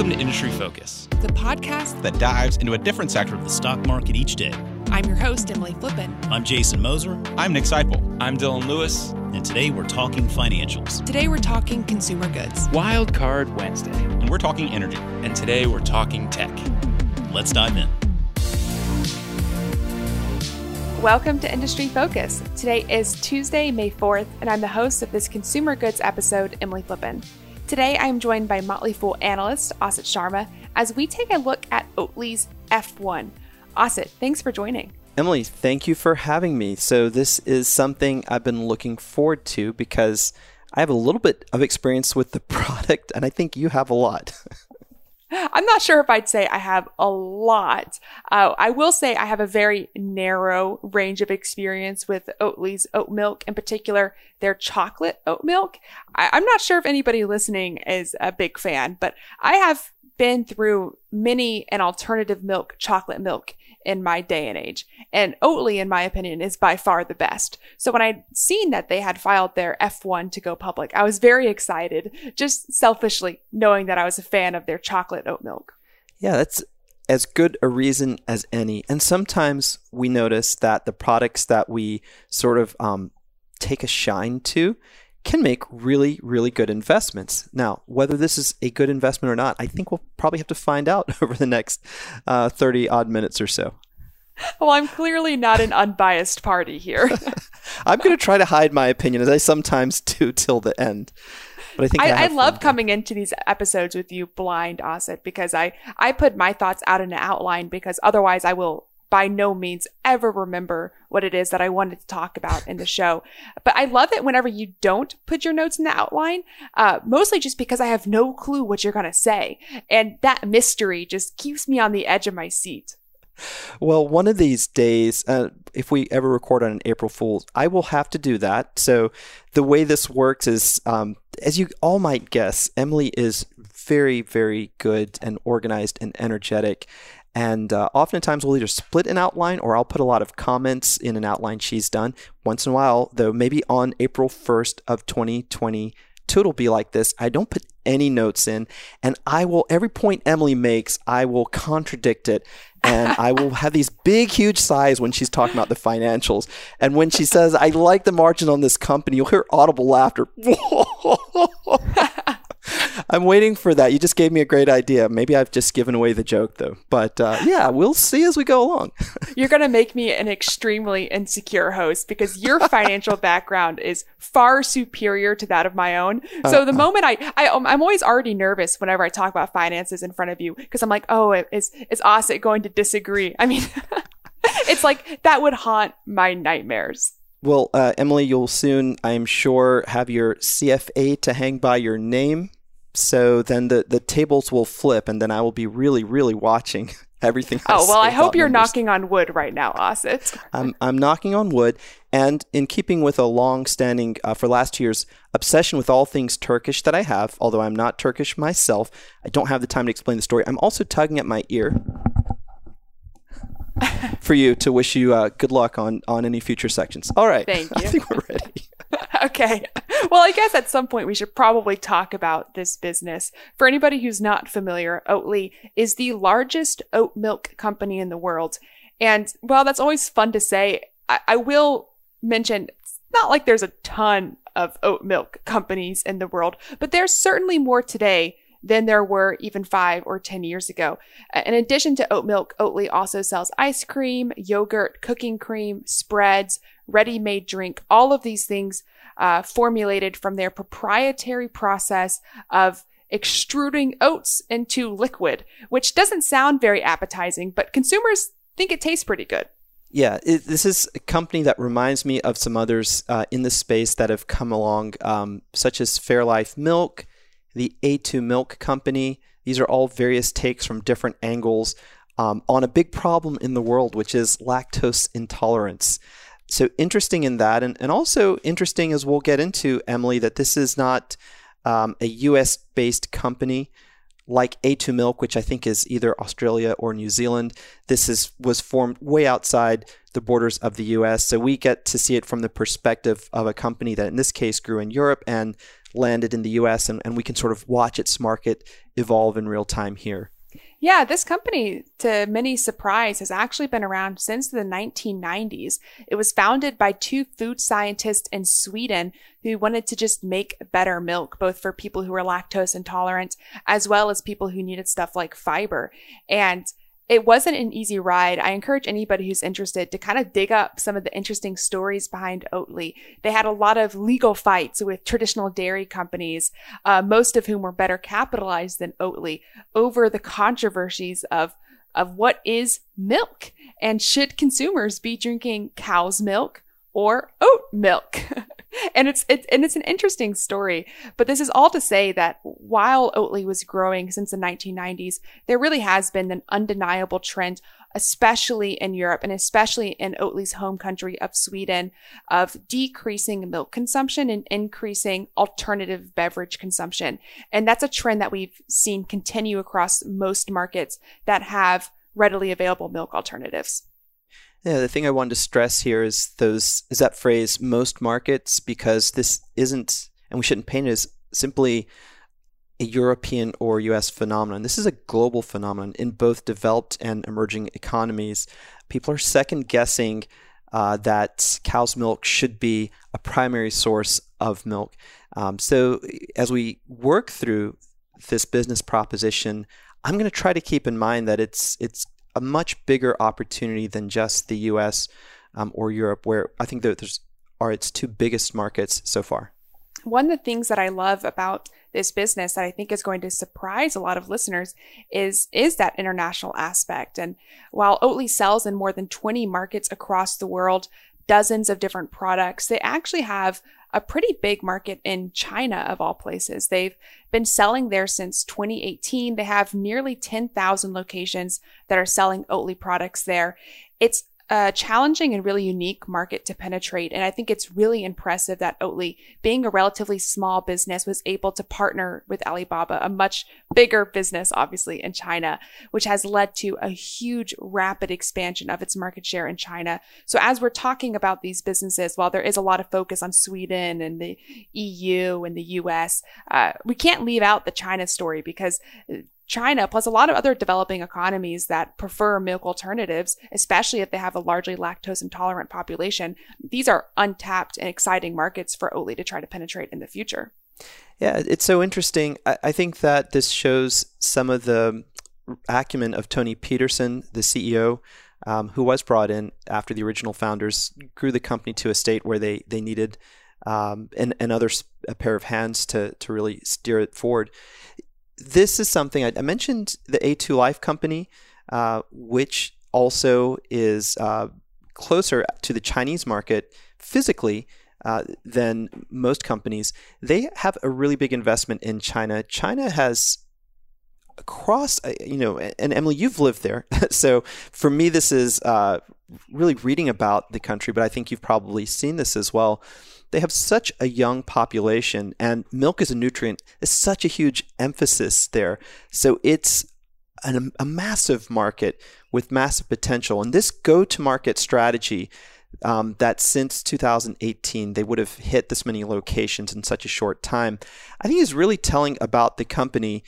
Welcome to Industry Focus, the podcast that dives into a different sector of the stock market each day. I'm your host, Emily Flippen. I'm Jason Moser. I'm Nick Sciple. I'm Dylan Lewis. And today we're talking financials. Today we're talking consumer goods. Wild Card Wednesday. And we're talking energy. And today we're talking tech. Let's dive in. Welcome to Industry Focus. Today is Tuesday, May 4th, and I'm the host of this consumer goods episode, Emily Flippen. Today I am joined by Motley Fool analyst Asit Sharma as we take a look at Oatly's F1. Asit, thanks for joining. Emily, thank you for having me. So, this is something I've been looking forward to because I have a little bit of experience with the product, and I think you have a lot. I'm not sure if I'd say I have a lot. Uh, I will say I have a very narrow range of experience with Oatly's oat milk, in particular their chocolate oat milk. I- I'm not sure if anybody listening is a big fan, but I have been through many an alternative milk, chocolate milk in my day and age. And Oatly, in my opinion, is by far the best. So when I'd seen that they had filed their F1 to go public, I was very excited, just selfishly knowing that I was a fan of their chocolate oat milk. Yeah, that's as good a reason as any. And sometimes we notice that the products that we sort of um, take a shine to can make really, really good investments. Now, whether this is a good investment or not, I think we'll probably have to find out over the next uh, 30 odd minutes or so. Well, I'm clearly not an unbiased party here. I'm going to try to hide my opinion, as I sometimes do till the end. But I think I, I, I love coming into these episodes with you blind, Asit, because I, I put my thoughts out in an outline because otherwise I will by no means ever remember what it is that I wanted to talk about in the show. But I love it whenever you don't put your notes in the outline, uh, mostly just because I have no clue what you're going to say. And that mystery just keeps me on the edge of my seat. Well, one of these days, uh, if we ever record on an April Fool's, I will have to do that. So, the way this works is, um, as you all might guess, Emily is very, very good and organized and energetic. And uh, oftentimes we'll either split an outline or I'll put a lot of comments in an outline she's done. Once in a while, though, maybe on April 1st of 2022, it'll be like this. I don't put any notes in, and I will, every point Emily makes, I will contradict it. And I will have these big, huge sighs when she's talking about the financials. And when she says, I like the margin on this company, you'll hear audible laughter. I'm waiting for that. You just gave me a great idea. Maybe I've just given away the joke though. But uh, yeah, we'll see as we go along. You're going to make me an extremely insecure host because your financial background is far superior to that of my own. So uh, the moment I, I I'm always already nervous whenever I talk about finances in front of you because I'm like, oh, is is Asit going to disagree? I mean, it's like that would haunt my nightmares. Well, uh, Emily, you'll soon, I'm sure, have your CFA to hang by your name so then the, the tables will flip, and then I will be really, really watching everything. Oh well, I hope you're numbers. knocking on wood right now, Asit. I'm I'm knocking on wood, and in keeping with a long-standing uh, for last year's obsession with all things Turkish that I have, although I'm not Turkish myself, I don't have the time to explain the story. I'm also tugging at my ear. for you to wish you uh, good luck on on any future sections. All right. Thank you. I think we're ready. okay. Well, I guess at some point we should probably talk about this business. For anybody who's not familiar, Oatly is the largest oat milk company in the world. And while that's always fun to say, I, I will mention it's not like there's a ton of oat milk companies in the world, but there's certainly more today than there were even five or 10 years ago. In addition to oat milk, Oatly also sells ice cream, yogurt, cooking cream, spreads, ready made drink, all of these things uh, formulated from their proprietary process of extruding oats into liquid, which doesn't sound very appetizing, but consumers think it tastes pretty good. Yeah, it, this is a company that reminds me of some others uh, in the space that have come along, um, such as Fairlife Milk, the A2 Milk Company. These are all various takes from different angles um, on a big problem in the world, which is lactose intolerance. So interesting in that, and, and also interesting as we'll get into, Emily, that this is not um, a US based company like A2 Milk, which I think is either Australia or New Zealand. This is was formed way outside the borders of the US. So we get to see it from the perspective of a company that in this case grew in Europe and landed in the US and, and we can sort of watch its market evolve in real time here. Yeah, this company, to many surprise, has actually been around since the 1990s. It was founded by two food scientists in Sweden who wanted to just make better milk, both for people who were lactose intolerant as well as people who needed stuff like fiber. And it wasn't an easy ride. I encourage anybody who's interested to kind of dig up some of the interesting stories behind Oatly. They had a lot of legal fights with traditional dairy companies, uh, most of whom were better capitalized than Oatly, over the controversies of of what is milk and should consumers be drinking cow's milk or oat milk. and it's, it's and it's an interesting story. But this is all to say that while Oatly was growing since the 1990s, there really has been an undeniable trend, especially in Europe and especially in Oatly's home country of Sweden, of decreasing milk consumption and increasing alternative beverage consumption. And that's a trend that we've seen continue across most markets that have readily available milk alternatives. Yeah, the thing I wanted to stress here is those is that phrase most markets because this isn't and we shouldn't paint it as simply a European or US phenomenon. This is a global phenomenon in both developed and emerging economies. People are second guessing uh, that cow's milk should be a primary source of milk. Um, so as we work through this business proposition, I'm going to try to keep in mind that it's it's a much bigger opportunity than just the US um, or Europe, where I think those are its two biggest markets so far. One of the things that I love about this business that I think is going to surprise a lot of listeners is is that international aspect. And while Oatly sells in more than 20 markets across the world, dozens of different products, they actually have a pretty big market in China of all places. They've been selling there since 2018. They have nearly 10,000 locations that are selling Oatly products there. It's a challenging and really unique market to penetrate. And I think it's really impressive that Oatly, being a relatively small business, was able to partner with Alibaba, a much bigger business, obviously, in China, which has led to a huge rapid expansion of its market share in China. So as we're talking about these businesses, while there is a lot of focus on Sweden and the EU and the US, uh, we can't leave out the China story because China, plus a lot of other developing economies that prefer milk alternatives, especially if they have a largely lactose intolerant population, these are untapped and exciting markets for Oatly to try to penetrate in the future. Yeah, it's so interesting. I, I think that this shows some of the acumen of Toni Petersson, the CEO, um, who was brought in after the original founders grew the company to a state where they they needed um, and, others a pair of hands to to really steer it forward this is something I, I mentioned the A2 Life company, uh, which also is uh, closer to the Chinese market physically uh, than most companies. They have a really big investment in China. China has across, uh, you know, and Emily, you've lived there. so for me, this is uh, really reading about the country, but I think you've probably seen this as well they have such a young population, and milk as a nutrient is such a huge emphasis there. So it's an, a massive market with massive potential. And this go to market strategy um, that since 2018 they would have hit this many locations in such a short time, I think is really telling about the company.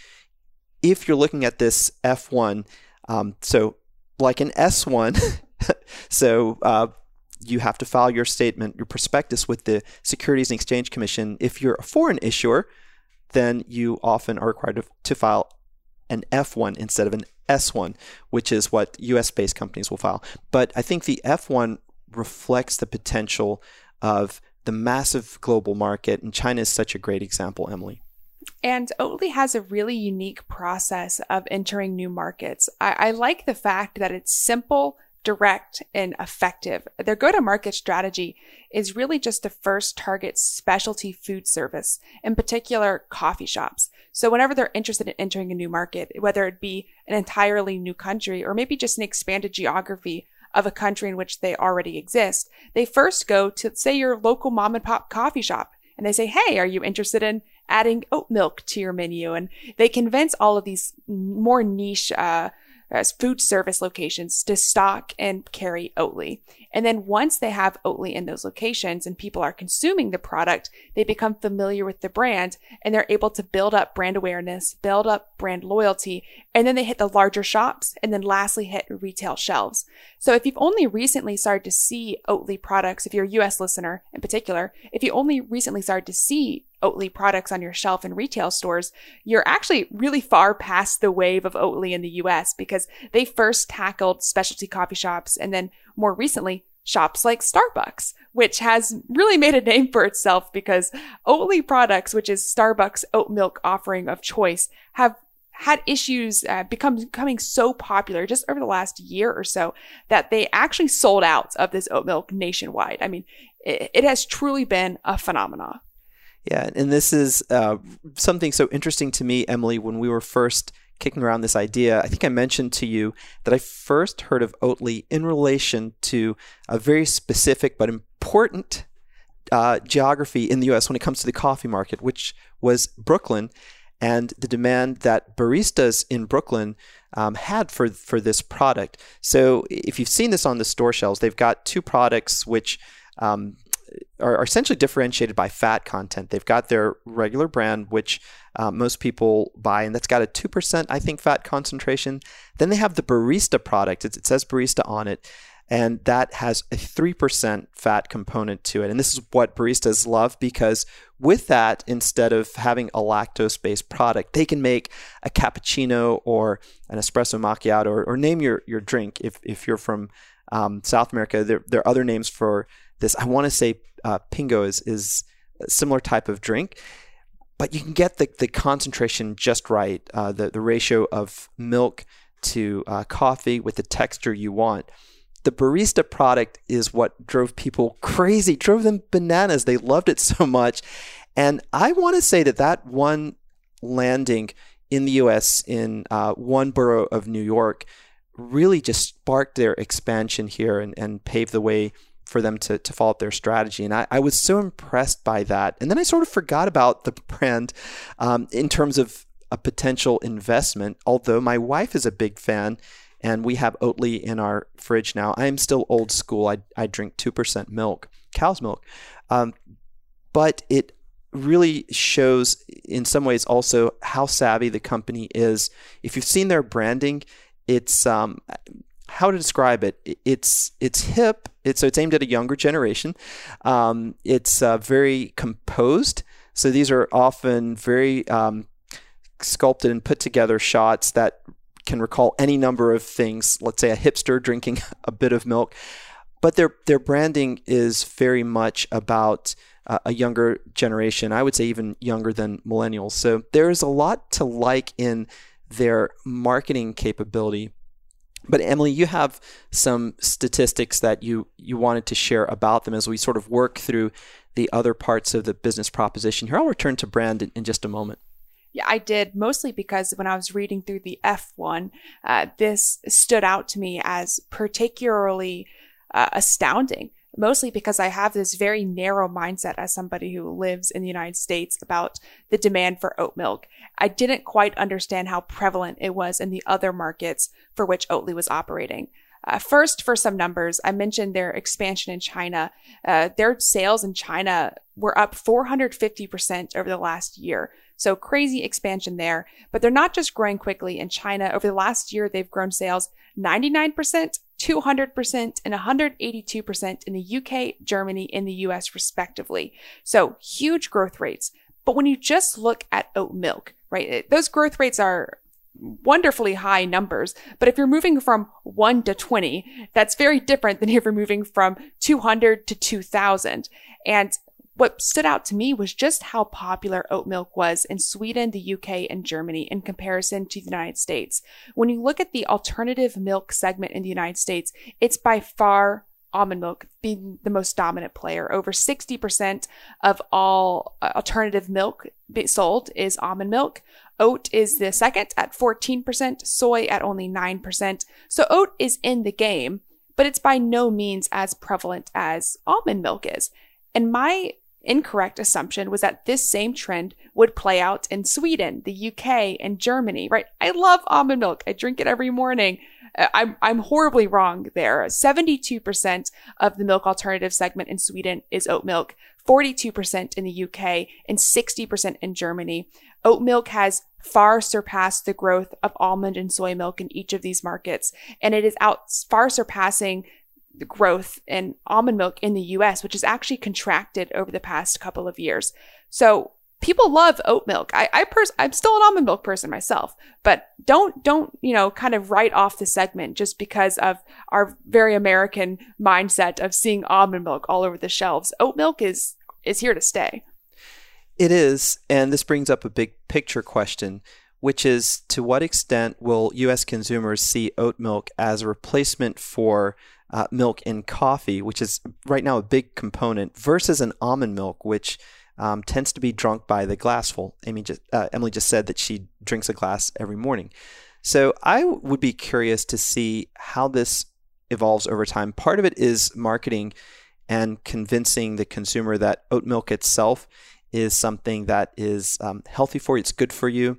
If you're looking at this F1, um, so like an S1, so uh, you have to file your statement, your prospectus with the Securities and Exchange Commission. If you're a foreign issuer, then you often are required to, to file an F1 instead of an S1, which is what US based companies will file. But I think the F1 reflects the potential of the massive global market, and China is such a great example, Emily. And Oatly has a really unique process of entering new markets. I, I like the fact that it's simple direct and effective. Their go to market strategy is really just to first target specialty food service, in particular coffee shops. So whenever they're interested in entering a new market, whether it be an entirely new country or maybe just an expanded geography of a country in which they already exist, they first go to say your local mom and pop coffee shop and they say, Hey, are you interested in adding oat milk to your menu. And they convince all of these more niche, uh, as food service locations to stock and carry Oatly. And then once they have Oatly in those locations and people are consuming the product, they become familiar with the brand and they're able to build up brand awareness, build up brand loyalty, and then they hit the larger shops and then lastly hit retail shelves. So if you've only recently started to see Oatly products, if you're a US listener in particular, if you only recently started to see Oatly products on your shelf in retail stores, you're actually really far past the wave of Oatly in the US because they first tackled specialty coffee shops and then more recently shops like Starbucks, which has really made a name for itself because Oatly products, which is Starbucks oat milk offering of choice, have had issues uh, become becoming so popular just over the last year or so that they actually sold out of this oat milk nationwide. I mean, it, it has truly been a phenomenon. Yeah, and this is uh, something so interesting to me, Emily. When we were first kicking around this idea, I think I mentioned to you that I first heard of Oatly in relation to a very specific but important uh, geography in the US when it comes to the coffee market, which was Brooklyn and the demand that baristas in Brooklyn um, had for, for this product. So if you've seen this on the store shelves, they've got two products which um, are, are, essentially differentiated by fat content. They've got their regular brand, which uh, most people buy, and that's got a 2%, I think, fat concentration. Then they have the barista product. It, it says barista on it, and that has a 3% fat component to it. And this is what baristas love because with that, instead of having a lactose based product, they can make a cappuccino or an espresso macchiato or, or name your, your drink. If, if you're from um, South America, there, there are other names for this. I want to say uh, Pingo is, is a similar type of drink, but you can get the, the concentration just right, uh, the, the ratio of milk to uh, coffee with the texture you want. The barista product is what drove people crazy, drove them bananas. They loved it so much. And I want to say that that one landing in the US in uh, one borough of New York really just sparked their expansion here and, and paved the way for them to, to follow up their strategy. And I, I was so impressed by that. And then I sort of forgot about the brand um, in terms of a potential investment, although my wife is a big fan and we have Oatly in our fridge now. I am still old school. I, I drink 2% milk, cow's milk. Um, but it really shows in some ways also how savvy the company is. If you've seen their branding, it's um, how to describe it. It's it's hip. It's so it's aimed at a younger generation. Um, it's uh, very composed. So these are often very um, sculpted and put together shots that can recall any number of things. Let's say a hipster drinking a bit of milk, but their their branding is very much about uh, a younger generation. I would say even younger than millennials. So there is a lot to like in their marketing capability but Emily, you have some statistics that you you wanted to share about them as we sort of work through the other parts of the business proposition here. I'll return to brand in, in just a moment. Yeah, I did mostly because when I was reading through the F1, uh, this stood out to me as particularly uh, astounding mostly because I have this very narrow mindset as somebody who lives in the United States about the demand for oat milk. I didn't quite understand how prevalent it was in the other markets for which Oatly was operating. Uh, first, for some numbers, I mentioned their expansion in China. Uh, their sales in China were up 450% over the last year. So crazy expansion there. But they're not just growing quickly in China. Over the last year, they've grown sales 99%, 200%, and 182% in the UK, Germany, and the US, respectively. So huge growth rates. But when you just look at oat milk, right, those growth rates are wonderfully high numbers. But if you're moving from 1 to 20, that's very different than if you're moving from 200 to 2000. And what stood out to me was just how popular oat milk was in Sweden, the UK, and Germany in comparison to the United States. When you look at the alternative milk segment in the United States, it's by far almond milk being the most dominant player. Over 60% of all uh, alternative milk sold is almond milk. Oat is the second at 14%, soy at only 9%. So oat is in the game, but it's by no means as prevalent as almond milk is. And my incorrect assumption was that this same trend would play out in Sweden, the UK, and Germany, right? I love almond milk. I drink it every morning. Uh, I'm, I'm horribly wrong there. 72% of the milk alternative segment in Sweden is oat milk, 42% in the UK, and 60% in Germany. Oat milk has far surpassed the growth of almond and soy milk in each of these markets, and it is out far surpassing the growth in almond milk in the US, which has actually contracted over the past couple of years. So people love oat milk. I, I pers- I'm still an almond milk person myself, but don't, don't, you know, kind of write off the segment just because of our very American mindset of seeing almond milk all over the shelves. Oat milk is, is here to stay. It is. And this brings up a big picture question, which is to what extent will U.S. consumers see oat milk as a replacement for uh, milk in coffee, which is right now a big component, versus an almond milk, which um, tends to be drunk by the glassful. Amy just, uh, Emily just said that she drinks a glass every morning. So I would be curious to see how this evolves over time. Part of it is marketing and convincing the consumer that oat milk itself is something that is um, healthy for you, it's good for you.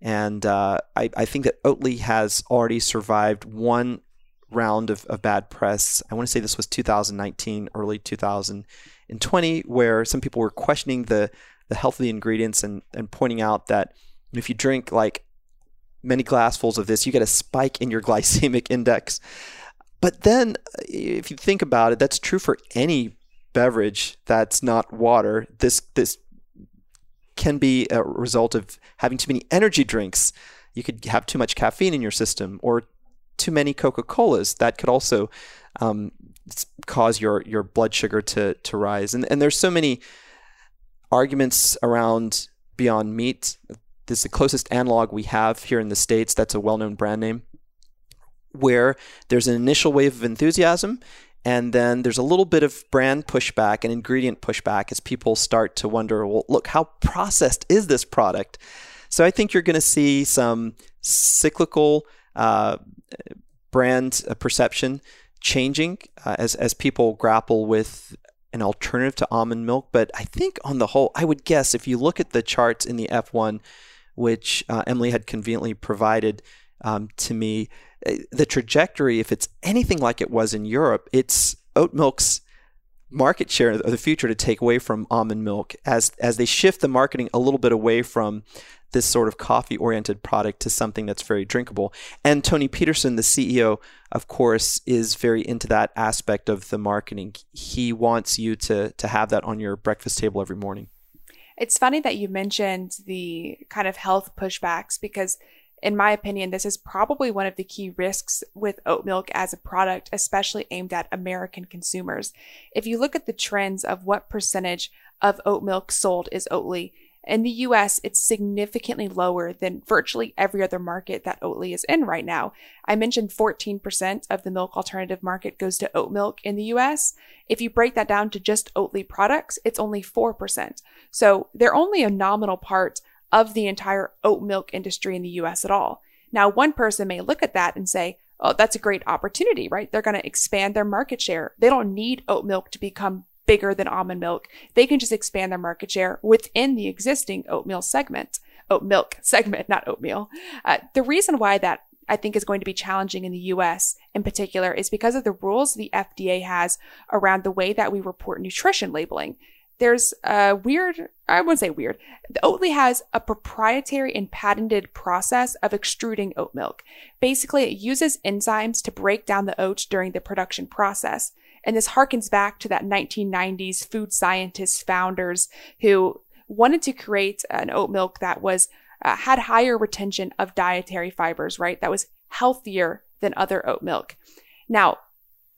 And uh, I, I, think that Oatly has already survived one round of, of bad press. I want to say this was 2019, early 2020, where some people were questioning the, the health of the ingredients and, and pointing out that if you drink like many glassfuls of this, you get a spike in your glycemic index. But then, uh, if you think about it, that's true for any beverage that's not water. This this can be a result of having too many energy drinks. You could have too much caffeine in your system, or too many Coca Colas. That could also um, cause your your blood sugar to to rise. And and there's so many arguments around Beyond Meat. This is the closest analog we have here in the states. That's a well-known brand name, where there's an initial wave of enthusiasm. And then there's a little bit of brand pushback and ingredient pushback as people start to wonder, well, look, how processed is this product? So I think you're going to see some cyclical uh, brand uh, perception changing uh, as as people grapple with an alternative to almond milk. But I think on the whole, I would guess if you look at the charts in the F1, which uh, Emily had conveniently provided um, to me, uh, the trajectory, if it's anything like it was in Europe, it's oat milk's market share of the future to take away from almond milk as as they shift the marketing a little bit away from this sort of coffee oriented product to something that's very drinkable. And Toni Petersson, the CEO, of course, is very into that aspect of the marketing. He wants you to to have that on your breakfast table every morning. It's funny that you mentioned the kind of health pushbacks because in my opinion, this is probably one of the key risks with oat milk as a product, especially aimed at American consumers. If you look at the trends of what percentage of oat milk sold is Oatly, in the US, it's significantly lower than virtually every other market that Oatly is in right now. I mentioned 14% of the milk alternative market goes to oat milk in the US. If you break that down to just Oatly products, it's only 4%. So they're only a nominal part of the entire oat milk industry in the US at all. Now, one person may look at that and say, oh, that's a great opportunity, right? They're going to expand their market share. They don't need oat milk to become bigger than almond milk. They can just expand their market share within the existing oatmeal segment, oat milk segment, not oatmeal. Uh, the reason why that I think is going to be challenging in the US in particular is because of the rules the FDA has around the way that we report nutrition labeling. There's a weird, I wouldn't say weird. Oatly has a proprietary and patented process of extruding oat milk. Basically, it uses enzymes to break down the oats during the production process. And this harkens back to that 1990s food scientist founders who wanted to create an oat milk that was uh, had higher retention of dietary fibers, right? That was healthier than other oat milk. Now,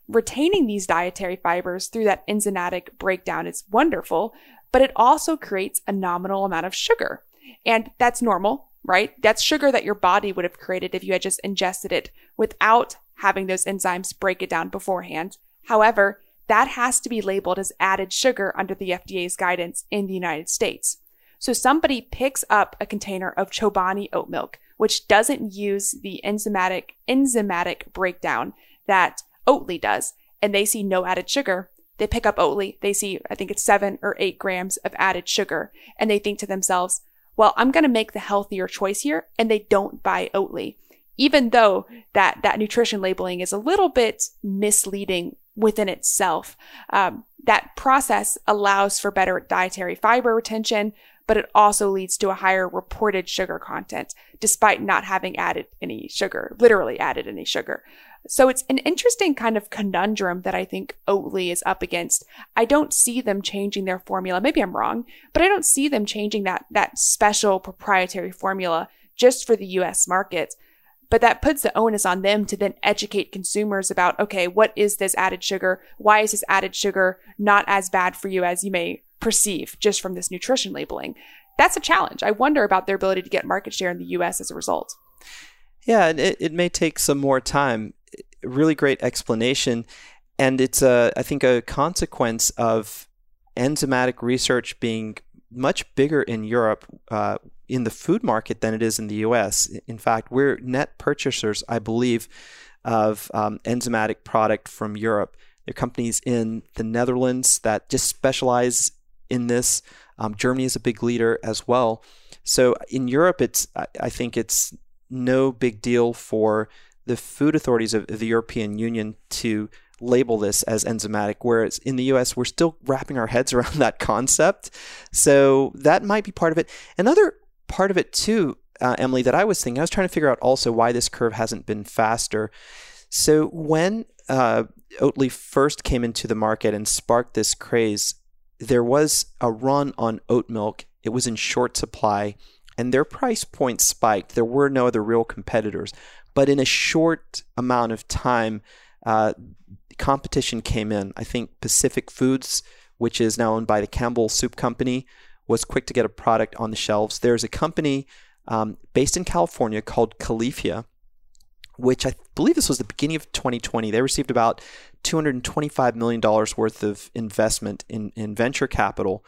retaining these dietary fibers through that enzymatic breakdown is wonderful, but it also creates a nominal amount of sugar. And that's normal, right? That's sugar that your body would have created if you had just ingested it without having those enzymes break it down beforehand. However, that has to be labeled as added sugar under the FDA's guidance in the United States. So somebody picks up a container of Chobani oat milk, which doesn't use the enzymatic enzymatic breakdown that Oatly does, and they see no added sugar. They pick up Oatly, they see, I think it's seven or eight grams of added sugar, and they think to themselves, well, I'm going to make the healthier choice here, and they don't buy Oatly. Even though that, that nutrition labeling is a little bit misleading within itself. Um, that process allows for better dietary fiber retention, but it also leads to a higher reported sugar content, despite not having added any sugar, literally added any sugar. So it's an interesting kind of conundrum that I think Oatly is up against. I don't see them changing their formula. Maybe I'm wrong, but I don't see them changing that, that special proprietary formula just for the US market. But that puts the onus on them to then educate consumers about, okay, what is this added sugar? Why is this added sugar not as bad for you as you may perceive just from this nutrition labeling? That's a challenge. I wonder about their ability to get market share in the US as a result. Yeah, it, it may take some more time. Really great explanation. And it's, a, I think, a consequence of enzymatic research being much bigger in Europe uh, in the food market than it is in the US. In fact, we're net purchasers, I believe, of um, enzymatic product from Europe. There are companies in the Netherlands that just specialize in this. Um, Germany is a big leader as well. So in Europe, it's I think it's no big deal for the food authorities of the European Union to label this as enzymatic, whereas in the US, we're still wrapping our heads around that concept. So that might be part of it. Another part of it, too, uh, Emily, that I was thinking, I was trying to figure out also why this curve hasn't been faster. So when uh, Oatly first came into the market and sparked this craze, there was a run on oat milk. It was in short supply, and their price point spiked. There were no other real competitors. But in a short amount of time, uh, competition came in. I think Pacific Foods, which is now owned by the Campbell Soup Company, was quick to get a product on the shelves. There's a company um, based in California called Califia, which I believe this was the beginning of 2020. They received about $225 million worth of investment in, in venture capital.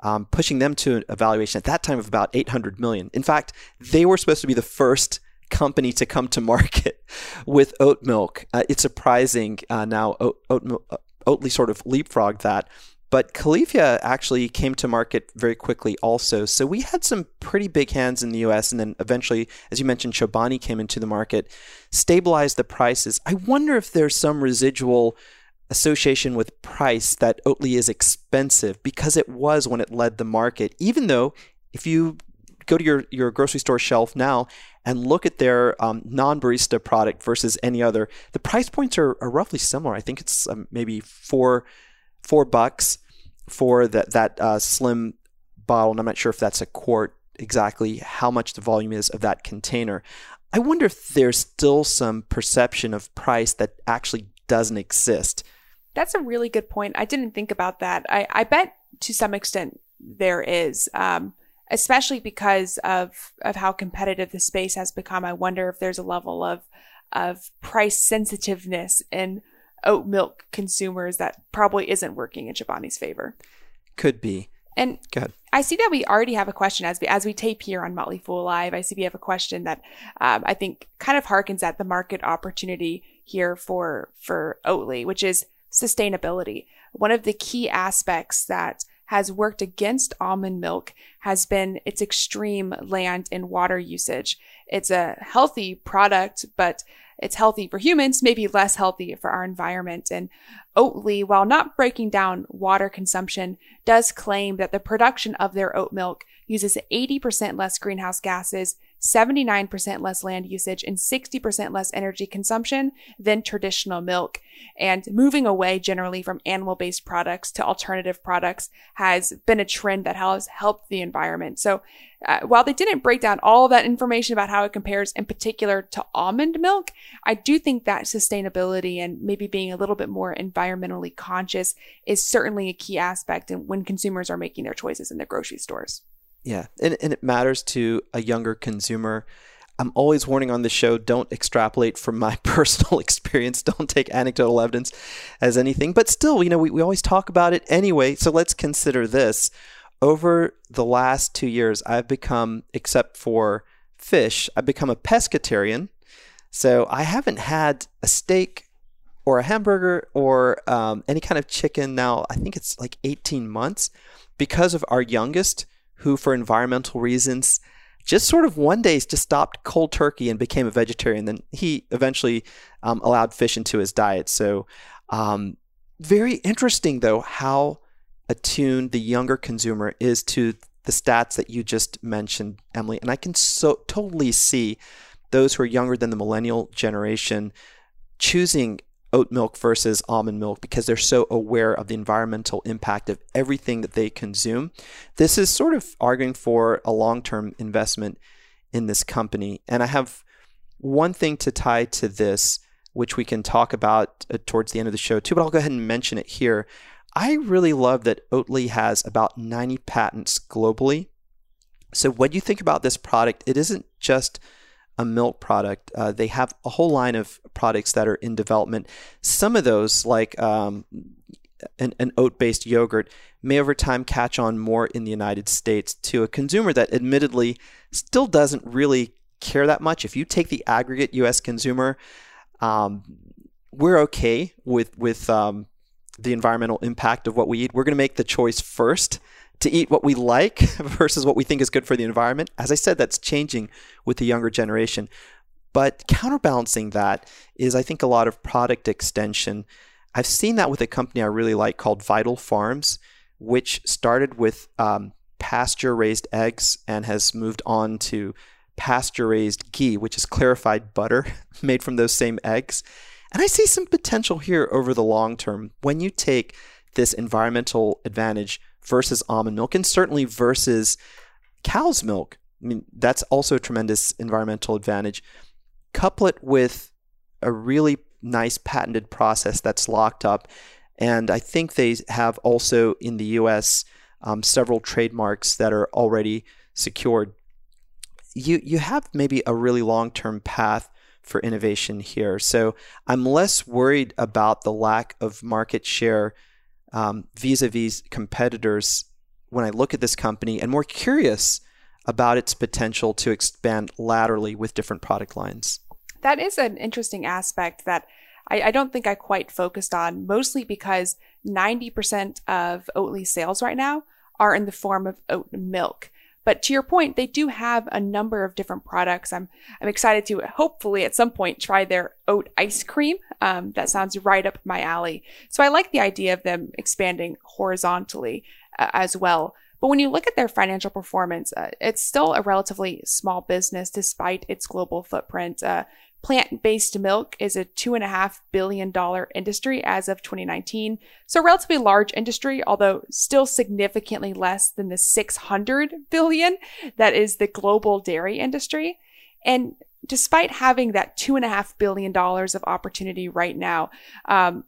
Um, pushing them to a valuation at that time of about 800 million. In fact, they were supposed to be the first company to come to market with oat milk. Uh, it's surprising uh, now oat, oat, uh, Oatly sort of leapfrogged that. But Califia actually came to market very quickly also. So we had some pretty big hands in the US. And then eventually, as you mentioned, Chobani came into the market, stabilized the prices. I wonder if there's some residual association with price that Oatly is expensive because it was when it led the market. Even though if you go to your, your grocery store shelf now and look at their um, non-barista product versus any other, the price points are, are roughly similar. I think it's um, maybe four four bucks for that that uh, slim bottle, and I'm not sure if that's a quart exactly how much the volume is of that container. I wonder if there's still some perception of price that actually doesn't exist. That's a really good point. I didn't think about that. I, I bet to some extent there is. Um, especially because of of how competitive the space has become. I wonder if there's a level of of price sensitiveness in oat milk consumers that probably isn't working in Chobani's favor. Could be. And I see that we already have a question as we as we tape here on Motley Fool Live. I see we have a question that um, I think kind of harkens at the market opportunity here for for Oatly, which is sustainability. One of the key aspects that has worked against almond milk has been its extreme land and water usage. It's a healthy product, but it's healthy for humans, maybe less healthy for our environment. And Oatly, while not breaking down water consumption, does claim that the production of their oat milk uses 80% less greenhouse gases 79% less land usage and 60% less energy consumption than traditional milk. And moving away generally from animal based products to alternative products has been a trend that has helped the environment. So uh, while they didn't break down all of that information about how it compares in particular to almond milk, I do think that sustainability and maybe being a little bit more environmentally conscious is certainly a key aspect when consumers are making their choices in their grocery stores. Yeah, and, and it matters to a younger consumer. I'm always warning on the show don't extrapolate from my personal experience. Don't take anecdotal evidence as anything. But still, you know, we, we always talk about it anyway. So let's consider this. Over the last two years, I've become, except for fish, I've become a pescatarian. So I haven't had a steak or a hamburger or um, any kind of chicken now, I think it's like 18 months because of our youngest, who for environmental reasons just sort of one day just stopped cold turkey and became a vegetarian. Then he eventually um, allowed fish into his diet. So, um, very interesting though how attuned the younger consumer is to the stats that you just mentioned, Emily. And I can so totally see those who are younger than the millennial generation choosing oat milk versus almond milk because they're so aware of the environmental impact of everything that they consume. This is sort of arguing for a long term investment in this company. And I have one thing to tie to this, which we can talk about uh, towards the end of the show too, but I'll go ahead and mention it here. I really love that Oatly has about 90 patents globally. So when you think about this product, it isn't just a milk product. Uh, they have a whole line of products that are in development. Some of those, like um, an, an oat based yogurt, may over time catch on more in the United States to a consumer that admittedly still doesn't really care that much. If you take the aggregate US consumer, um, we're okay with, with um, the environmental impact of what we eat. We're going to make the choice first to eat what we like versus what we think is good for the environment. As I said, that's changing with the younger generation. But counterbalancing that is, I think, a lot of product extension. I've seen that with a company I really like called Vital Farms, which started with um, pasture raised eggs and has moved on to pasture raised ghee, which is clarified butter made from those same eggs. And I see some potential here over the long term when you take this environmental advantage versus almond milk, and certainly versus cow's milk. I mean, that's also a tremendous environmental advantage. Couple it with a really nice patented process that's locked up. And I think they have also in the US um, several trademarks that are already secured. You, you have maybe a really long term path for innovation here. So I'm less worried about the lack of market share vis a vis competitors when I look at this company and more curious about its potential to expand laterally with different product lines. That is an interesting aspect that I, I don't think I quite focused on, mostly because 90% of Oatly sales right now are in the form of oat milk. But to your point, they do have a number of different products. I'm I'm excited to hopefully at some point try their oat ice cream. Um, that sounds right up my alley. So I like the idea of them expanding horizontally uh, as well. But when you look at their financial performance, uh, it's still a relatively small business despite its global footprint. Uh, Plant based milk is a $2.5 billion industry as of 2019. So, relatively large industry, although still significantly less than the 600 billion that is the global dairy industry. And despite having that $2.5 billion of opportunity right now, um,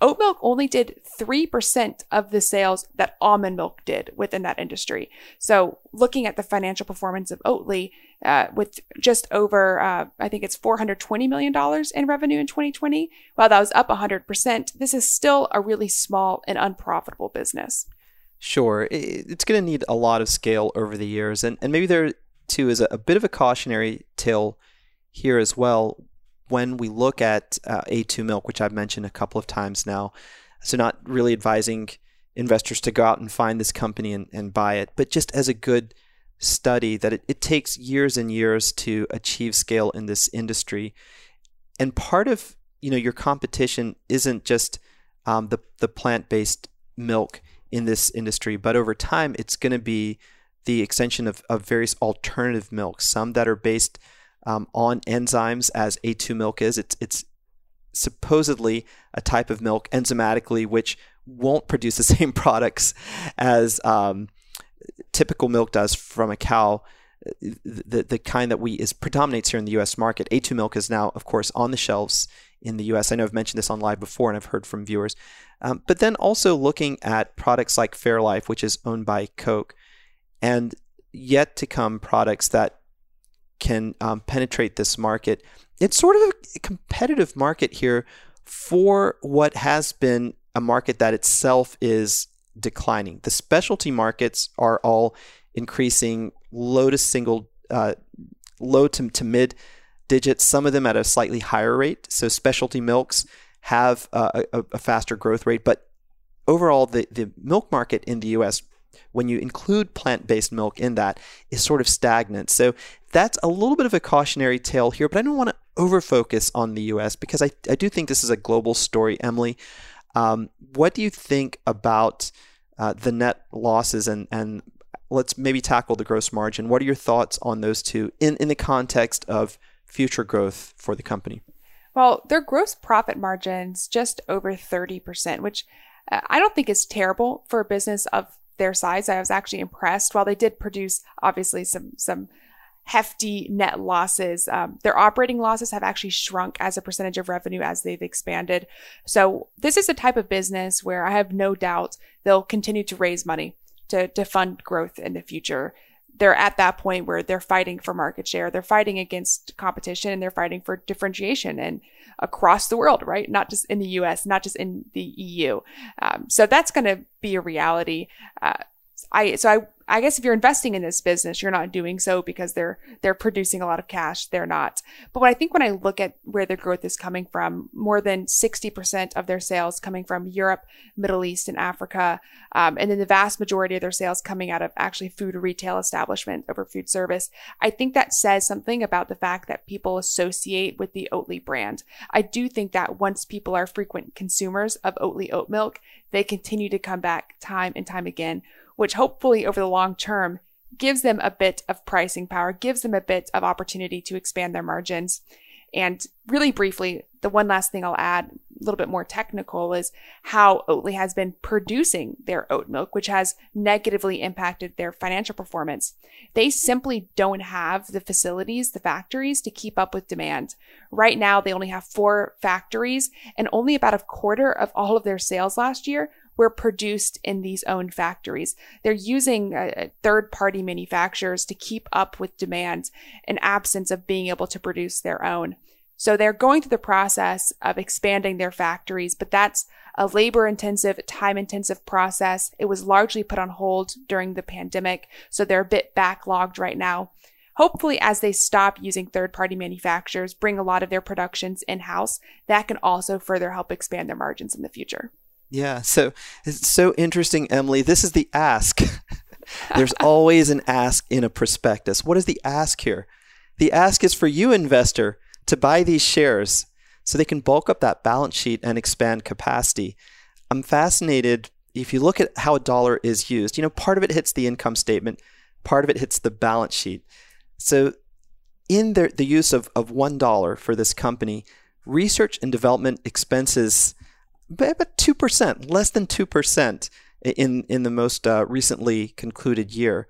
oat milk only did 3% of the sales that almond milk did within that industry. So, looking at the financial performance of Oatly, uh, with just over, uh, I think it's $420 million in revenue in 2020, while that was up 100%, this is still a really small and unprofitable business. Sure. It's going to need a lot of scale over the years. And, and maybe there, too, is a, a bit of a cautionary tale here as well when we look at uh, A2 milk, which I've mentioned a couple of times now, so not really advising investors to go out and find this company and, and buy it, but just as a good study that it, it takes years and years to achieve scale in this industry. And part of you know your competition isn't just um, the the plant based milk in this industry, but over time it's going to be the extension of, of various alternative milks, some that are based um, on enzymes as A2 milk is. It's it's supposedly a type of milk enzymatically which won't produce the same products as um, typical milk does from a cow. The, the kind that we is predominates here in the U.S. market. A2 milk is now, of course, on the shelves in the U.S. I know I've mentioned this on live before, and I've heard from viewers. Um, but then also looking at products like Fairlife, which is owned by Coke, and yet to come products that can um, penetrate this market. It's sort of a competitive market here for what has been a market that itself is declining. The specialty markets are all increasing low to single, uh, low to, to mid digits, some of them at a slightly higher rate. So specialty milks have a, a, a faster growth rate, but overall, the, the milk market in the US, when you include plant based milk in that, is sort of stagnant. So that's a little bit of a cautionary tale here, but I don't want to over focus on the US because I, I do think this is a global story, Emily. Um, what do you think about uh, the net losses and, and let's maybe tackle the gross margin? What are your thoughts on those two in, in the context of future growth for the company? Well, their gross profit margins just over 30%, which uh, I don't think is terrible for a business of their size. I was actually impressed. While they did produce obviously some some hefty net losses, um, their operating losses have actually shrunk as a percentage of revenue as they've expanded. So this is a type of business where I have no doubt they'll continue to raise money to to fund growth in the future they're at that point where they're fighting for market share. They're fighting against competition and they're fighting for differentiation and across the world, right? Not just in the US, not just in the EU. Um, so that's going to be a reality. Uh, I, so I, I guess if you're investing in this business, you're not doing so because they're they're producing a lot of cash. They're not. But what I think when I look at where their growth is coming from, more than 60% of their sales coming from Europe, Middle East, and Africa, um, and then the vast majority of their sales coming out of actually food retail establishment over food service. I think that says something about the fact that people associate with the Oatly brand. I do think that once people are frequent consumers of Oatly oat milk, they continue to come back time and time again which hopefully over the long term gives them a bit of pricing power, gives them a bit of opportunity to expand their margins. And really briefly, the one last thing I'll add, a little bit more technical, is how Oatly has been producing their oat milk, which has negatively impacted their financial performance. They simply don't have the facilities, the factories to keep up with demand. Right now, they only have four factories, and only about a quarter of all of their sales last year were produced in these own factories. They're using uh, third party manufacturers to keep up with demands in absence of being able to produce their own. So they're going through the process of expanding their factories, but that's a labor intensive, time intensive process. It was largely put on hold during the pandemic, so they're a bit backlogged right now. Hopefully, as they stop using third party manufacturers, bring a lot of their productions in house, that can also further help expand their margins in the future. Yeah, so it's so interesting, Emily. This is the ask. There's always an ask in a prospectus. What is the ask here? The ask is for you, investor, to buy these shares so they can bulk up that balance sheet and expand capacity. I'm fascinated if you look at how a dollar is used. You know, part of it hits the income statement, part of it hits the balance sheet. So, in the, the use of, of $1 for this company, research and development expenses about two percent, less than two percent in in the most uh, recently concluded year,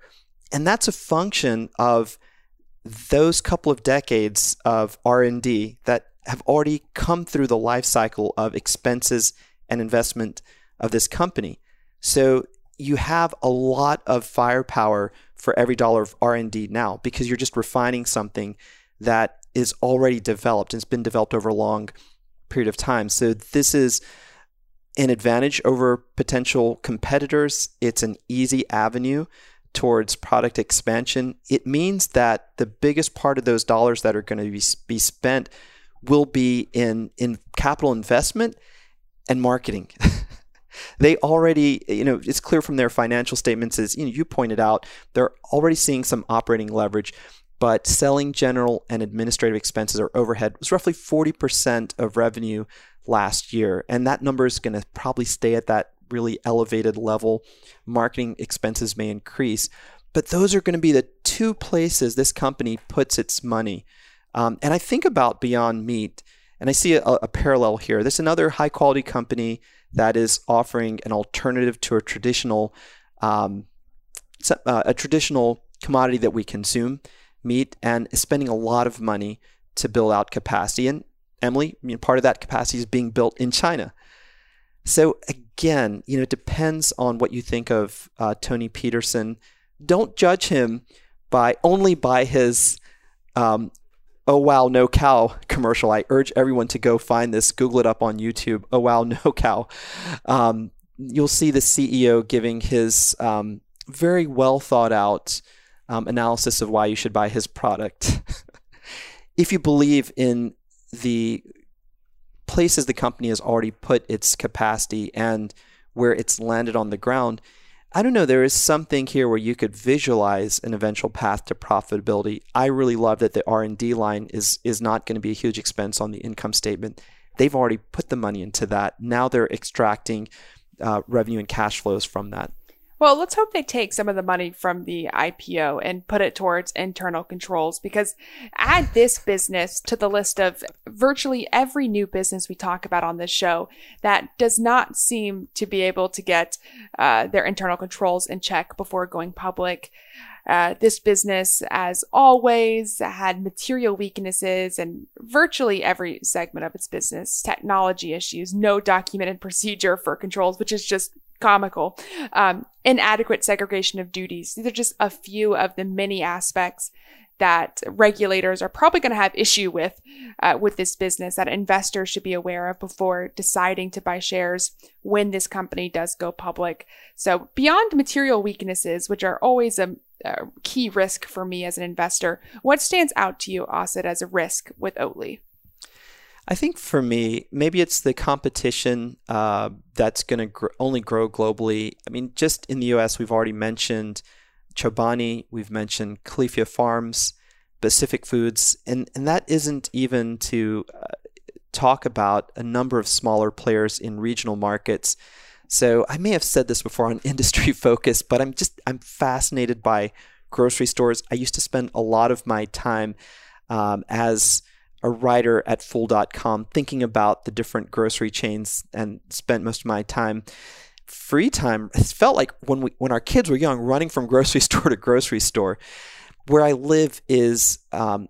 and that's a function of those couple of decades of R and D that have already come through the life cycle of expenses and investment of this company. So you have a lot of firepower for every dollar of R&D now because you're just refining something that is already developed and it's been developed over a long period of time. So this is an advantage over potential competitors. It's an easy avenue towards product expansion. It means that the biggest part of those dollars that are going to be, be spent will be in, in capital investment and marketing. they already, you know, it's clear from their financial statements, as you, know, you pointed out, they're already seeing some operating leverage. But selling general and administrative expenses or overhead was roughly 40% of revenue last year. And that number is going to probably stay at that really elevated level. Marketing expenses may increase, but those are going to be the two places this company puts its money. Um, and I think about Beyond Meat, and I see a, a parallel here. There's another high quality company that is offering an alternative to a traditional, um, uh, a traditional commodity that we consume, meat, and is spending a lot of money to build out capacity. And Emily, I mean, part of that capacity is being built in China. So again, you know, it depends on what you think of uh, Toni Petersson. Don't judge him by only by his um, "Oh wow, no cow" commercial. I urge everyone to go find this, Google it up on YouTube. "Oh wow, no cow." Um, you'll see the CEO giving his um, very well thought out um, analysis of why you should buy his product. if you believe in the places the company has already put its capacity and where it's landed on the ground, I don't know, there is something here where you could visualize an eventual path to profitability. I really love that the R&D line is is not going to be a huge expense on the income statement. They've already put the money into that. Now they're extracting uh, revenue and cash flows from that. Well, let's hope they take some of the money from the IPO and put it towards internal controls because add this business to the list of virtually every new business we talk about on this show that does not seem to be able to get uh, their internal controls in check before going public. Uh, this business, as always, had material weaknesses and virtually every segment of its business, technology issues, no documented procedure for controls, which is just comical. Um, inadequate segregation of duties. These are just a few of the many aspects that regulators are probably going to have issue with uh, with this business that investors should be aware of before deciding to buy shares when this company does go public. So beyond material weaknesses, which are always a, a key risk for me as an investor, what stands out to you, Asit, as a risk with Oatly? I think for me, maybe it's the competition uh, that's going to gr- only grow globally. I mean, just in the US, we've already mentioned Chobani, we've mentioned Califia Farms, Pacific Foods, and, and that isn't even to uh, talk about a number of smaller players in regional markets. So I may have said this before on industry focus, but I'm just I'm fascinated by grocery stores. I used to spend a lot of my time um, as a writer at Fool.com thinking about the different grocery chains and spent most of my time. Free time it felt like when we when our kids were young running from grocery store to grocery store where i live is um,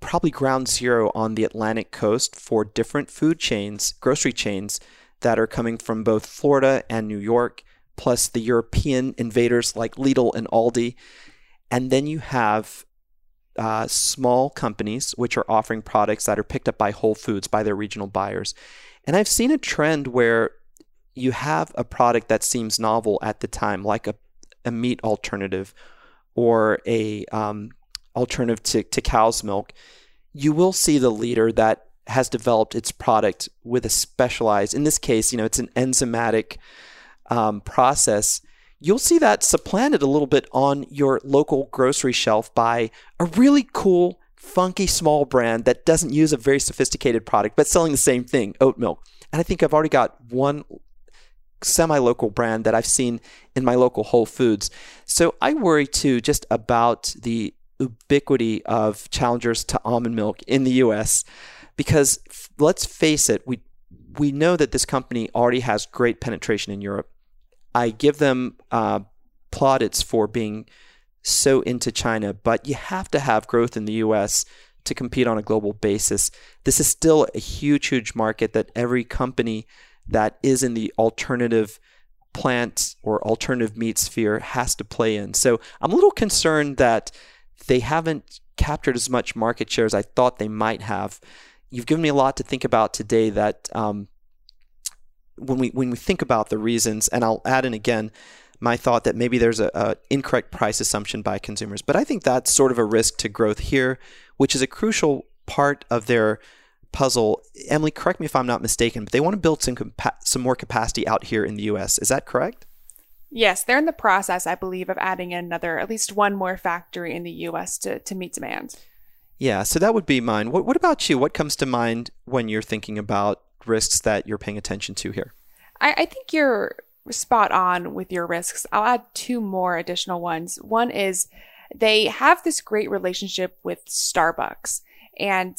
probably ground zero on the atlantic coast for different food chains grocery chains that are coming from both florida and new york plus the european invaders like lidl and aldi. And then you have uh, small companies which are offering products that are picked up by Whole Foods, by their regional buyers. And I've seen a trend where you have a product that seems novel at the time, like a, a meat alternative or a um, alternative to, to cow's milk. You will see the leader that has developed its product with a specialized, in this case, you know, it's an enzymatic um, process you'll see that supplanted a little bit on your local grocery shelf by a really cool, funky small brand that doesn't use a very sophisticated product but selling the same thing, oat milk. And I think I've already got one semi local brand that I've seen in my local Whole Foods. So I worry too just about the ubiquity of challengers to almond milk in the US because let's face it, we we know that this company already has great penetration in Europe. I give them uh, plaudits for being so into China, but you have to have growth in the US to compete on a global basis. This is still a huge, huge market that every company that is in the alternative plant or alternative meat sphere has to play in. So I'm a little concerned that they haven't captured as much market share as I thought they might have. You've given me a lot to think about today that um, when we when we think about the reasons, and I'll add in again my thought that maybe there's a, a, incorrect price assumption by consumers, but I think that's sort of a risk to growth here, which is a crucial part of their puzzle. Emily, correct me if I'm not mistaken, but they want to build some compa- some more capacity out here in the U.S. Is that correct? Yes, they're in the process, I believe, of adding in another, at least one more factory in the U.S. to to meet demand. Yeah, so that would be mine. What, what about you? What comes to mind when you're thinking about risks that you're paying attention to here? I, I think you're spot on with your risks. I'll add two more additional ones. One is they have this great relationship with Starbucks. And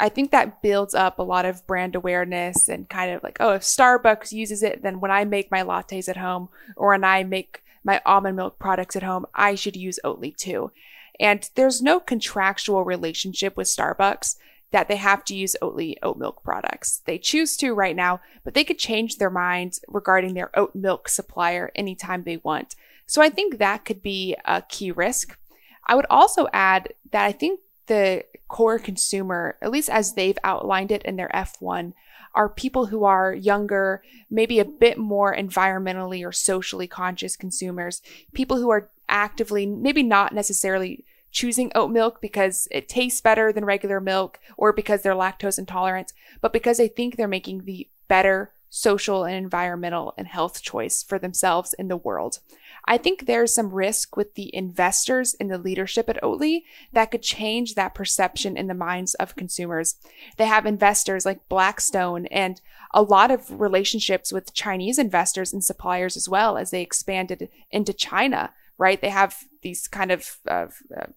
I think that builds up a lot of brand awareness and kind of like, oh, if Starbucks uses it, then when I make my lattes at home or when I make my almond milk products at home, I should use Oatly too. And there's no contractual relationship with Starbucks that they have to use Oatly oat milk products. They choose to right now, but they could change their mind regarding their oat milk supplier anytime they want. So I think that could be a key risk. I would also add that I think the core consumer, at least as they've outlined it in their F1, are people who are younger, maybe a bit more environmentally or socially conscious consumers, people who are actively, maybe not necessarily choosing oat milk because it tastes better than regular milk or because they're lactose intolerant, but because they think they're making the better social and environmental and health choice for themselves in the world. I think there's some risk with the investors in the leadership at Oatly that could change that perception in the minds of consumers. They have investors like Blackstone and a lot of relationships with Chinese investors and suppliers as well as they expanded into China right? They have these kind of uh,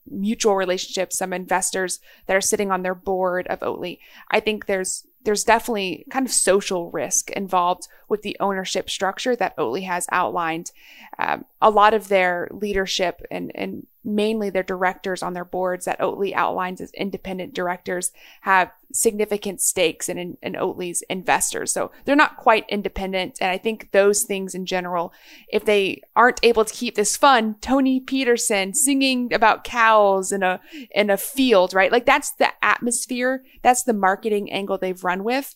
mutual relationships, some investors that are sitting on their board of Oatly. I think there's there's definitely kind of social risk involved with the ownership structure that Oatly has outlined. Um, a lot of their leadership and, and mainly their directors on their boards that Oatly outlines as independent directors have significant stakes in, in, in Oatly's investors. So they're not quite independent. And I think those things in general, if they aren't able to keep this fun, Toni Petersson singing about cows in a, in a field, right? Like that's the atmosphere. That's the marketing angle they've run with.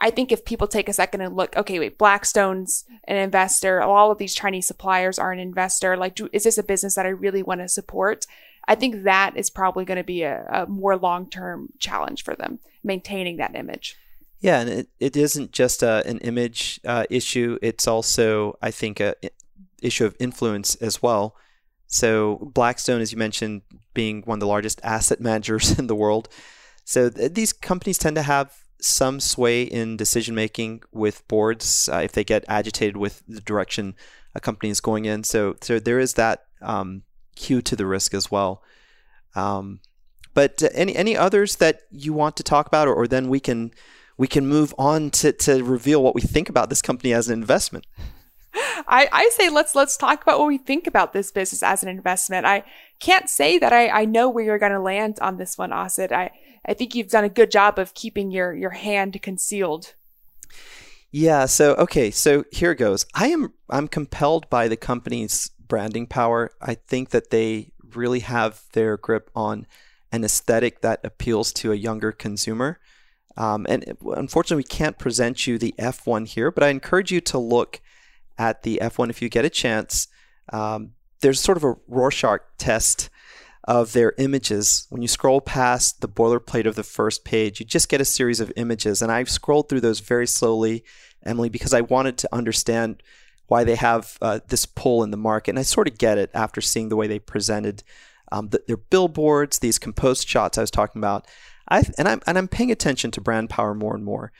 I think if people take a second and look, okay, wait, Blackstone's an investor, all of these Chinese suppliers are an investor. Like, do, is this a business that I really want to support? I think that is probably going to be a, a more long term challenge for them, maintaining that image. Yeah, and it, it isn't just a, an image uh, issue. It's also, I think, a issue of influence as well. So Blackstone, as you mentioned, being one of the largest asset managers in the world. So th- these companies tend to have some sway in decision making with boards uh, if they get agitated with the direction a company is going in. So, so there is that um, cue to the risk as well. Um, but uh, any any others that you want to talk about, or, or then we can we can move on to, to reveal what we think about this company as an investment. I, I say let's let's talk about what we think about this business as an investment. I can't say that I, I know where you're going to land on this one, Asit. I I think you've done a good job of keeping your your hand concealed. Yeah, so okay, so here goes. I am I'm compelled by the company's branding power. I think that they really have their grip on an aesthetic that appeals to a younger consumer. Um, and unfortunately, we can't present you the F1 here, but I encourage you to look at the F1 if you get a chance. Um, there's sort of a Rorschach test of their images. When you scroll past the boilerplate of the first page, you just get a series of images. And I've scrolled through those very slowly, Emily, because I wanted to understand why they have uh, this pull in the market. And I sort of get it after seeing the way they presented um, the, their billboards, these composed shots I was talking about. I, and, I'm, and I'm paying attention to brand power more and more.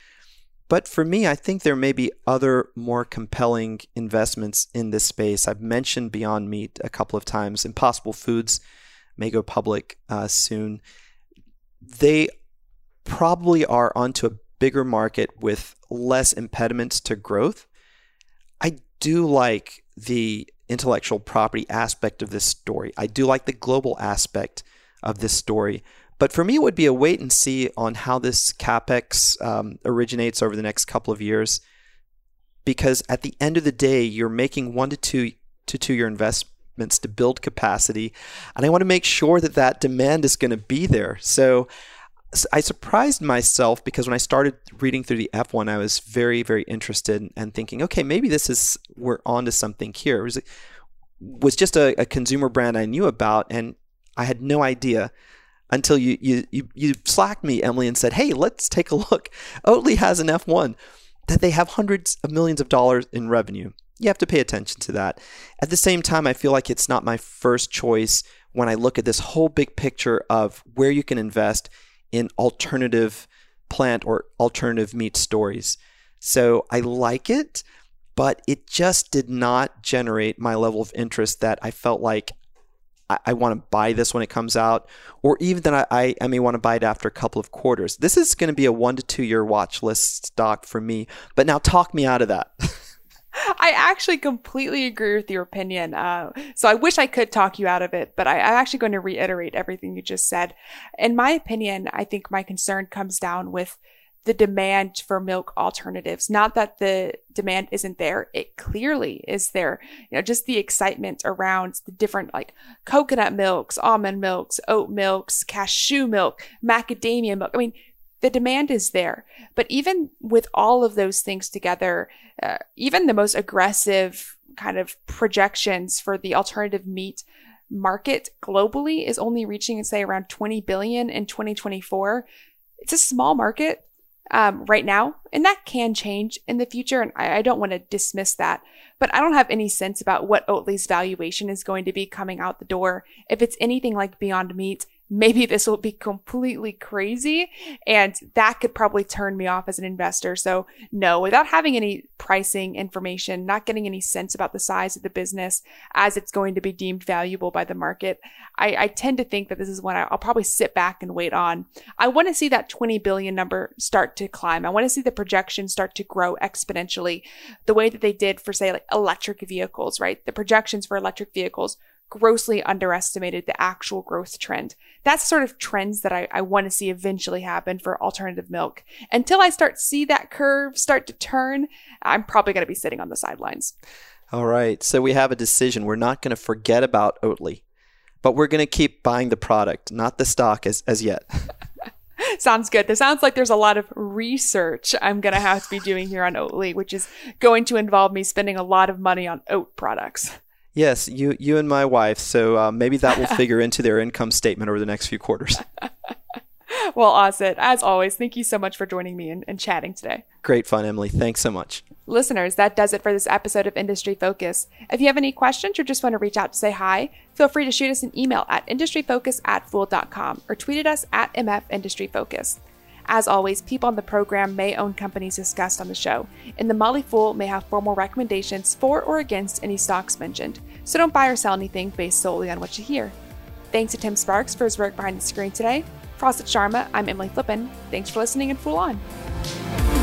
But for me, I think there may be other more compelling investments in this space. I've mentioned Beyond Meat a couple of times. Impossible Foods may go public uh, soon. They probably are onto a bigger market with less impediments to growth. I do like the intellectual property aspect of this story. I do like the global aspect of this story. But for me, it would be a wait and see on how this capex um, originates over the next couple of years. Because at the end of the day, you're making one to two to two year invest, investments to build capacity. And I want to make sure that that demand is going to be there. So I surprised myself because when I started reading through the F1, I was very, very interested and thinking, okay, maybe this is, we're onto something here. It was, was just a, a consumer brand I knew about, and I had no idea until you, you, you, you slacked me, Emily, and said, hey, let's take a look. Oatly has an F1 that they have hundreds of millions of dollars in revenue you have to pay attention to that. At the same time, I feel like it's not my first choice when I look at this whole big picture of where you can invest in alternative plant or alternative meat stories. So I like it, but it just did not generate my level of interest that I felt like I, want to buy this when it comes out, or even that I, I may want to buy it after a couple of quarters. This is going to be a one to two year watch list stock for me. But now talk me out of that. I actually completely agree with your opinion. Uh, so I wish I could talk you out of it, but I, am actually going to reiterate everything you just said. In my opinion, I think my concern comes down with the demand for milk alternatives. Not that the demand isn't there. It clearly is there. You know, just the excitement around the different like coconut milks, almond milks, oat milks, cashew milk, macadamia milk. I mean, the demand is there. But even with all of those things together, uh, even the most aggressive kind of projections for the alternative meat market globally is only reaching, say, around 20 billion in 2024. It's a small market um, right now, and that can change in the future. And I, I don't want to dismiss that, but I don't have any sense about what Oatly's valuation is going to be coming out the door. If it's anything like Beyond Meat, maybe this will be completely crazy and that could probably turn me off as an investor. So no, without having any pricing information, not getting any sense about the size of the business as it's going to be deemed valuable by the market, I, I tend to think that this is one I'll probably sit back and wait on. I want to see that 20 billion number start to climb. I want to see the projections start to grow exponentially the way that they did for say like electric vehicles, right? The projections for electric vehicles grossly underestimated the actual growth trend. That's sort of trends that I, I want to see eventually happen for alternative milk. Until I start see that curve start to turn, I'm probably going to be sitting on the sidelines. All right. So we have a decision. We're not going to forget about Oatly, but we're going to keep buying the product, not the stock as, as yet. sounds good. This sounds like there's a lot of research I'm going to have to be doing here on Oatly, which is going to involve me spending a lot of money on oat products. Yes, you you and my wife. So uh, maybe that will figure into their income statement over the next few quarters. well, Asit, as always, thank you so much for joining me and, and chatting today. Great fun, Emily. Thanks so much. Listeners, that does it for this episode of Industry Focus. If you have any questions or just want to reach out to say hi, feel free to shoot us an email at industryfocus at fool.com or tweet at us at MF Industry Focus. As always, people on the program may own companies discussed on the show, and the Motley Fool may have formal recommendations for or against any stocks mentioned, so don't buy or sell anything based solely on what you hear. Thanks to Tim Sparks for his work behind the screen today. Asit Sharma, I'm Emily Flippen. Thanks for listening and Fool On.